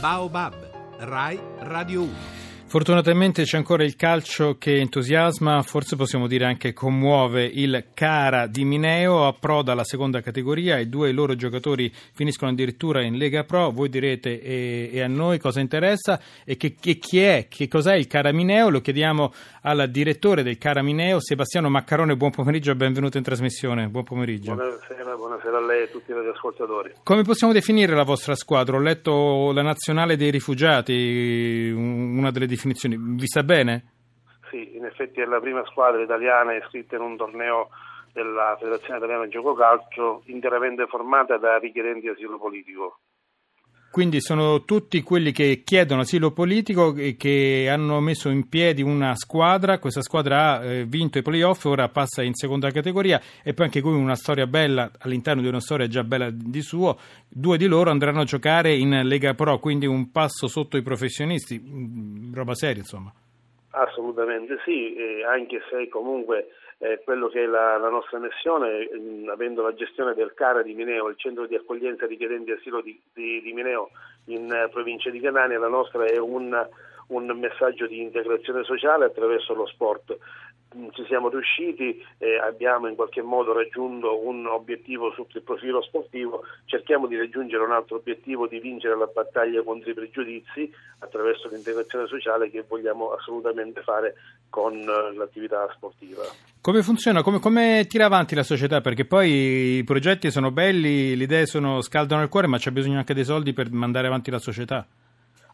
Baobab, Rai Radio 1. Fortunatamente c'è ancora il calcio che entusiasma, forse possiamo dire anche commuove il Cara di Mineo, approda alla seconda categoria e due loro giocatori finiscono addirittura in Lega Pro. Voi direte e, e a noi cosa interessa e che, che, chi è, che cos'è il Cara Mineo? Lo chiediamo al direttore del Cara Mineo, Sebastiano Maccarone. Buon pomeriggio e benvenuto in trasmissione. Buon pomeriggio. Buonasera, buonasera a lei e a tutti gli ascoltatori. Come possiamo definire la vostra squadra? Ho letto la nazionale dei rifugiati, una delle definizioni. Vi sta bene? Sì, in effetti è la prima squadra italiana iscritta in un torneo della Federazione Italiana di Gioco Calcio interamente formata da richiedenti asilo politico. Quindi sono tutti quelli che chiedono asilo politico e che hanno messo in piedi una squadra, questa squadra ha eh, vinto i playoff, ora passa in seconda categoria e poi anche qui una storia bella all'interno di una storia già bella di suo, due di loro andranno a giocare in Lega Pro, quindi un passo sotto i professionisti, mm, roba seria insomma. Assolutamente sì, anche se comunque eh, quello che è la, la nostra missione, mh, avendo la gestione del CARA di Mineo, il centro di accoglienza richiedenti asilo di, di, di Mineo in uh, provincia di Catania, la nostra è un, un messaggio di integrazione sociale attraverso lo sport. Ci siamo riusciti, eh, abbiamo in qualche modo raggiunto un obiettivo sotto il profilo sportivo, cerchiamo di raggiungere un altro obiettivo di vincere la battaglia contro i pregiudizi attraverso l'integrazione sociale che vogliamo assolutamente fare con eh, l'attività sportiva. Come funziona? Come, come, tira avanti la società? Perché poi i progetti sono belli, le idee sono, scaldano il cuore, ma c'è bisogno anche dei soldi per mandare avanti la società.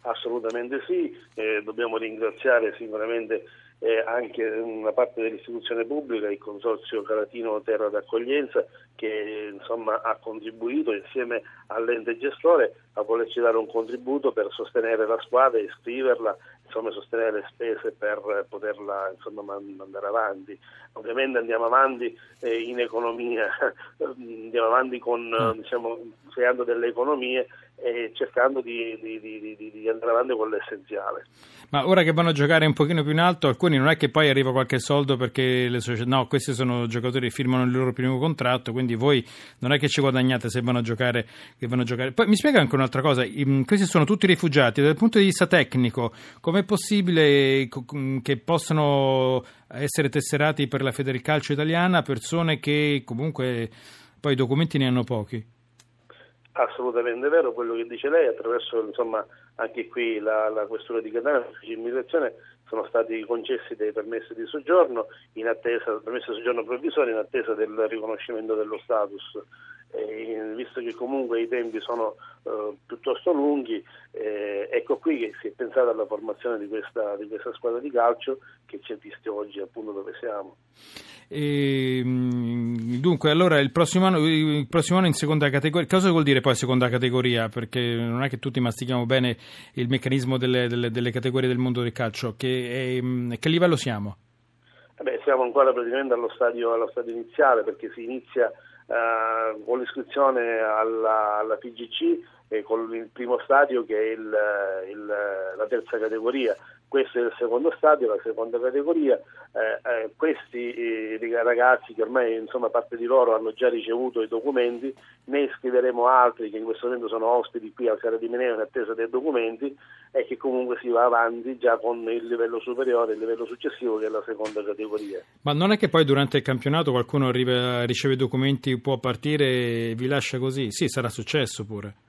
Assolutamente sì, eh, dobbiamo ringraziare sicuramente eh, anche una parte dell'istituzione pubblica, il Consorzio Calatino Terra d'Accoglienza, che insomma, ha contribuito insieme all'ente gestore a volerci dare un contributo per sostenere la squadra e iscriverla, insomma, sostenere le spese per poterla insomma, mandare avanti. Ovviamente andiamo avanti eh, in economia, andiamo avanti con, mm. diciamo, creando delle economie e cercando di, di, di, di, andare avanti con l'essenziale. Ma ora che vanno a giocare un pochino più in alto, alcuni non è che poi arriva qualche soldo perché le società, no, questi sono giocatori che firmano il loro primo contratto, quindi voi non è che ci guadagnate se vanno a giocare. Vanno a giocare. Poi mi spiega anche un'altra cosa, questi sono tutti rifugiati, dal punto di vista tecnico, com'è possibile che possano essere tesserati per la Federicalcio italiana persone che comunque poi i documenti ne hanno pochi? Assolutamente vero quello che dice lei, attraverso insomma, anche qui la, la questura di Catania, l'immigrazione sono stati concessi dei permessi di soggiorno in attesa, permessi di soggiorno provvisorio in attesa del riconoscimento dello status. E, visto che comunque i tempi sono eh, piuttosto lunghi, eh, ecco qui che si è pensato alla formazione di questa, di questa squadra di calcio che ci ha visto oggi appunto dove siamo. E, ehm, dunque, allora il prossimo, anno, il prossimo, anno, in seconda categoria, cosa vuol dire poi seconda categoria? Perché non è che tutti mastichiamo bene il meccanismo delle, delle, delle categorie del mondo del calcio. Che, è, che livello siamo? Beh, siamo ancora praticamente allo stadio, allo stadio iniziale perché si inizia eh, con l'iscrizione alla, alla PGC e con il primo stadio che è il, il, la terza categoria questo è il secondo stadio, la seconda categoria. Eh, eh, questi eh, ragazzi che ormai insomma parte di loro hanno già ricevuto i documenti, ne iscriveremo altri che in questo momento sono ospiti qui al Cara di Mineo in attesa dei documenti e che comunque si va avanti già con il livello superiore, il livello successivo che è la seconda categoria. Ma non è che poi durante il campionato qualcuno arriva, riceve i documenti, può partire e vi lascia così? Sì, sarà successo pure.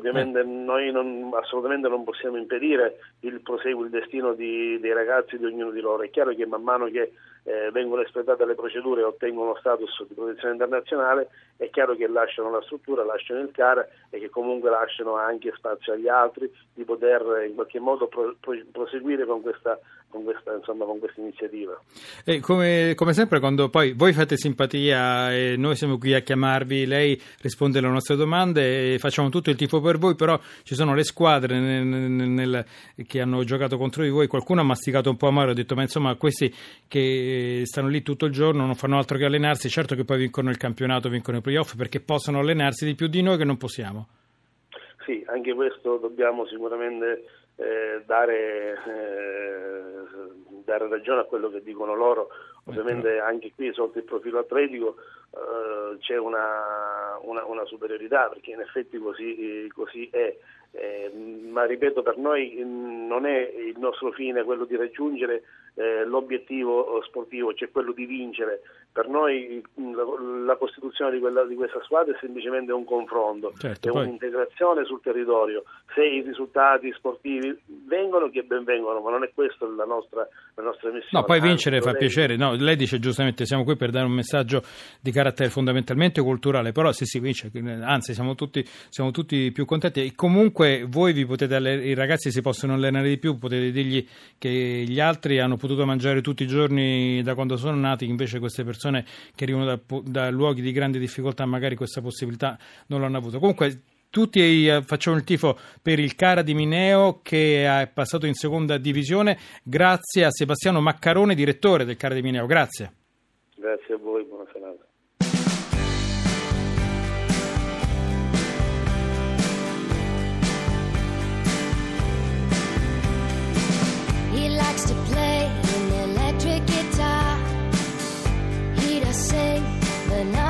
Ovviamente eh. noi non, assolutamente non possiamo impedire il proseguo, il destino di, dei ragazzi di ognuno di loro. È chiaro che man mano che eh, vengono espletate le procedure e ottengono status di protezione internazionale, è chiaro che lasciano la struttura, lasciano il CAR e che comunque lasciano anche spazio agli altri di poter in qualche modo pro, pro, proseguire con questa, con questa, insomma, con questa iniziativa. E come, come, sempre, quando poi voi fate simpatia e noi siamo qui a chiamarvi, lei risponde alle nostre domande e facciamo tutto il tifo per voi, però ci sono le squadre nel, nel, nel, che hanno giocato contro di voi, qualcuno ha masticato un po' amaro, ha detto ma insomma questi che stanno lì tutto il giorno non fanno altro che allenarsi, certo che poi vincono il campionato, vincono i playoff perché possono allenarsi di più di noi che non possiamo. Sì, anche questo dobbiamo sicuramente eh, dare, eh, dare, ragione a quello che dicono loro. Ovviamente anche qui sotto il profilo atletico eh, c'è una, una, una, superiorità perché in effetti così, così è. eh, ma ripeto per noi mm, non è il nostro fine quello di raggiungere eh, l'obiettivo sportivo, cioè quello di vincere. Per noi la, la costituzione di, quella, di, questa squadra è semplicemente un confronto, certo, è poi... un'integrazione sul territorio. Se i risultati sportivi vengono, che ben vengono, ma non è questa la nostra, la nostra missione. No, poi vincere Anzi, fa lei... piacere. No, lei dice giustamente siamo qui per dare un messaggio di carattere fondamentalmente culturale, però se si vince, anzi siamo tutti, siamo tutti più contenti. E comunque voi vi potete, i ragazzi si possono allenare di più, potete dirgli che gli altri hanno potuto mangiare tutti i giorni da quando sono nati, invece queste persone che arrivano da, da luoghi di grande difficoltà magari questa possibilità non l'hanno avuto. Comunque tutti eh, facciamo il tifo per il Cara di Mineo che è passato in seconda divisione. Grazie a Sebastiano Maccarone, direttore del Cara di Mineo. Grazie. Grazie a voi, buona serata. another.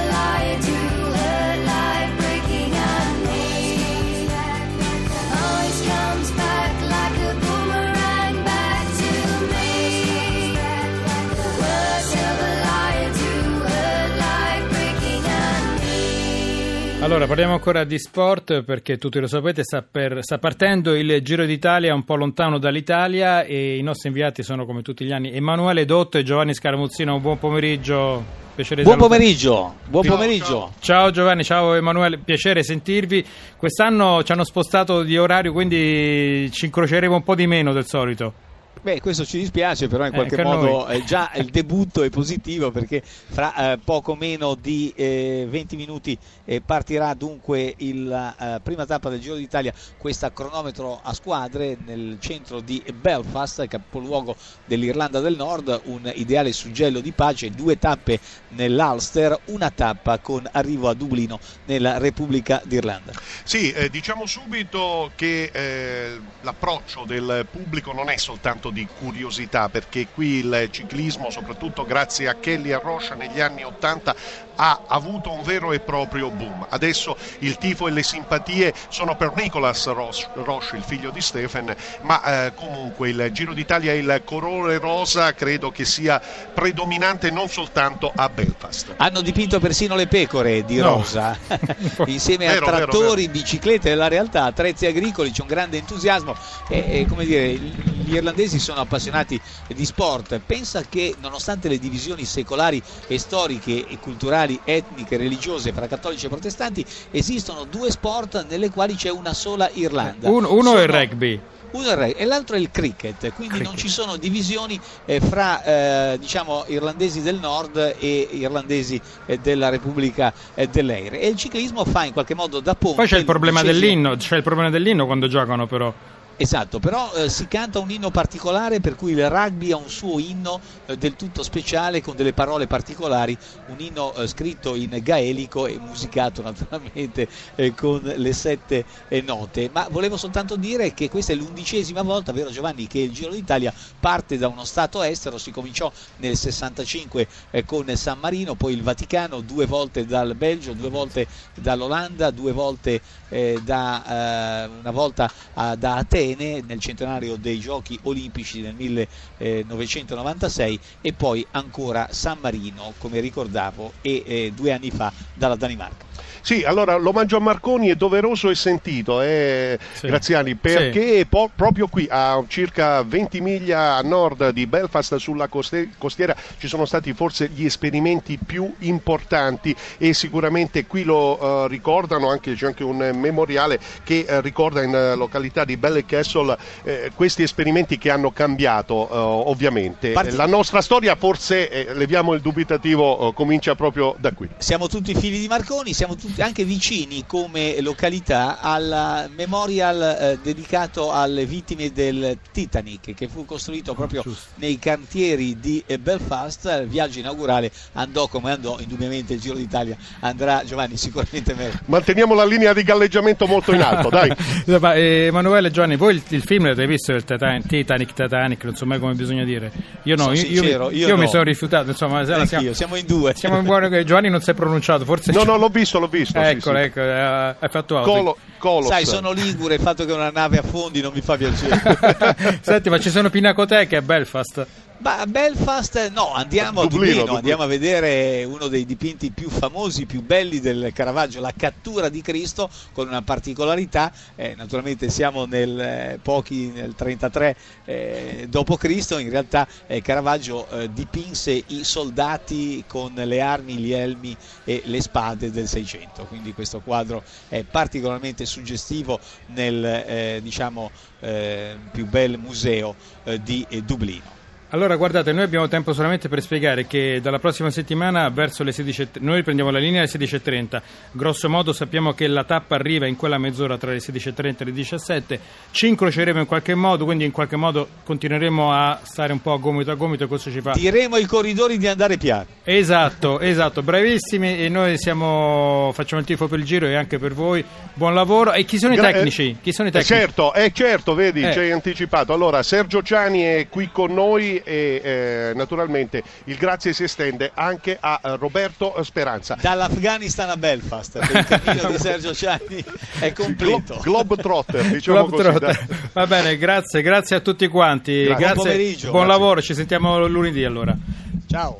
Allora, parliamo ancora di sport perché tutti lo sapete, sta, per, sta, partendo il Giro d'Italia un po' lontano dall'Italia e i nostri inviati sono come tutti gli anni Emanuele Dotto e Giovanni Scaramuzzino. Un buon pomeriggio. Piacere buon pomeriggio, buon pomeriggio. Ciao, ciao Giovanni, ciao Emanuele, piacere sentirvi. Quest'anno ci hanno spostato di orario, quindi ci incroceremo un po' di meno del solito. Beh, questo ci dispiace, però in qualche eh, modo eh, già il debutto è positivo perché fra eh, poco meno di 20 eh, minuti eh, partirà dunque la eh, prima tappa del Giro d'Italia, questa cronometro a squadre nel centro di Belfast, capoluogo dell'Irlanda del Nord, un ideale suggello di pace, due tappe nell'Ulster, una tappa con arrivo a Dublino nella Repubblica d'Irlanda. Sì, diciamo subito che l'approccio del pubblico non è soltanto di curiosità perché qui il ciclismo, soprattutto grazie a Kelly e a Rocha negli anni 80, ha avuto un vero e proprio boom. Adesso il tifo e le simpatie sono per Nicolas Roche, il figlio di Stefan, ma eh, comunque il Giro d'Italia e il colore rosa credo che sia predominante non soltanto a Belfast. Hanno dipinto persino le pecore di no. rosa, insieme vero, a trattori, vero, vero. biciclette della realtà, attrezzi agricoli, c'è un grande entusiasmo e, e come dire, gli irlandesi sono appassionati di sport. Pensa che nonostante le divisioni secolari e storiche e culturali, etniche, religiose fra cattolici e protestanti, esistono due sport nelle quali c'è una sola Irlanda. uno sono... è il rugby uno è il e l'altro è il cricket, quindi cricket. non ci sono divisioni eh, fra eh, diciamo, irlandesi del nord e irlandesi eh, della Repubblica eh, dell'Eire. E il ciclismo fa in qualche modo da ponte. Poi c'è il problema dell'inno, c'è il problema dell'inno quando giocano però. Esatto, però eh, si canta un inno particolare per cui il rugby ha un suo inno eh, del tutto speciale con delle parole particolari, un inno eh, scritto in gaelico e musicato naturalmente eh, con le sette eh, note. Ma volevo soltanto dire che questa è l'undicesima volta, vero Giovanni, che il Giro d'Italia parte da uno stato estero, si cominciò nel 65 eh, con San Marino, poi il Vaticano, due volte dal Belgio, due volte dall'Olanda, due volte da, una volta da Atene Atene nel centenario dei giochi olimpici del 1996 e poi ancora San Marino, come ricordavo, e eh, due anni fa dalla Danimarca. Sì, allora l'omaggio a Marconi è doveroso e sentito, eh, sì. Graziani, perché sì. po- proprio qui a circa 20 miglia a nord di Belfast sulla coste- costiera ci sono stati forse gli esperimenti più importanti e sicuramente qui lo uh, ricordano, anche, c'è anche un memoriale che uh, ricorda in uh, località di Belle eh, questi esperimenti che hanno cambiato ovviamente. Parti- La nostra storia forse, eh, leviamo il dubitativo, comincia proprio da qui. Siamo tutti figli di Marconi, siamo tutti anche vicini come località al memorial eh, dedicato alle vittime del Titanic che fu costruito proprio Giusto. nei cantieri di eh, Belfast. Il viaggio inaugurale andò come andò, indubbiamente il Giro d'Italia andrà Giovanni sicuramente meglio. Manteniamo la linea di galleggiamento molto in alto, dai. eh, Emanuele Giovanni, voi il, il film l'avete visto il Titanic, Titanic, Titanic, non so mai come bisogna dire. Io no, io, sincero, io, io, io no. mi sono rifiutato, insomma, siamo, siamo, in due. Siamo in buono, Giovanni non si è pronunciato, forse No, no, l'ho visto, l'ho visto visto. Eccolo, sì, ecco, sì. hai fatto altro. Colo, Colos. Sai, sono ligure, il fatto che una nave affondi non mi fa piacere. Senti, ma ci sono pinacoteche a Belfast? Ma a Belfast no, andiamo a Dublino, Dublino, Dublino, andiamo a vedere uno dei dipinti più famosi, più belli del Caravaggio, la cattura di Cristo, con una particolarità, eh, naturalmente siamo nel, eh, pochi nel 33 eh, d.C., in realtà eh, Caravaggio eh, dipinse i soldati con le armi, gli elmi e le spade del 600, quindi questo quadro è particolarmente suggestivo nel eh, diciamo, più bel museo di Dublino. Allora, guardate, noi abbiamo tempo solamente per spiegare che dalla prossima settimana verso le 16, noi prendiamo la linea alle 16.30. Grosso modo sappiamo che la tappa arriva in quella mezz'ora tra le 16.30 e le 17. Ci incroceremo in qualche modo, quindi in qualche modo continueremo a stare un po' a gomito a gomito. Questo ci fa. Diremo ai corridori di andare piano. Esatto, esatto, bravissimi. E noi siamo, facciamo il tifo per il giro e anche per voi. Buon lavoro. E chi sono Gra- i tecnici? Chi sono i tecnici? Certo, è certo, vedi, eh. ci hai anticipato. Allora, Sergio Ciani è qui con noi e eh, naturalmente il grazie si estende anche a eh, Roberto Speranza. Dall'Afghanistan a Belfast, il cammino di Sergio Ciani è completo. Glo- Globetrotter, diciamo Globetrotter. così. Va bene, grazie, grazie a tutti quanti. Grazie. Buon pomeriggio. Buon grazie. lavoro, ci sentiamo lunedì allora. Ciao.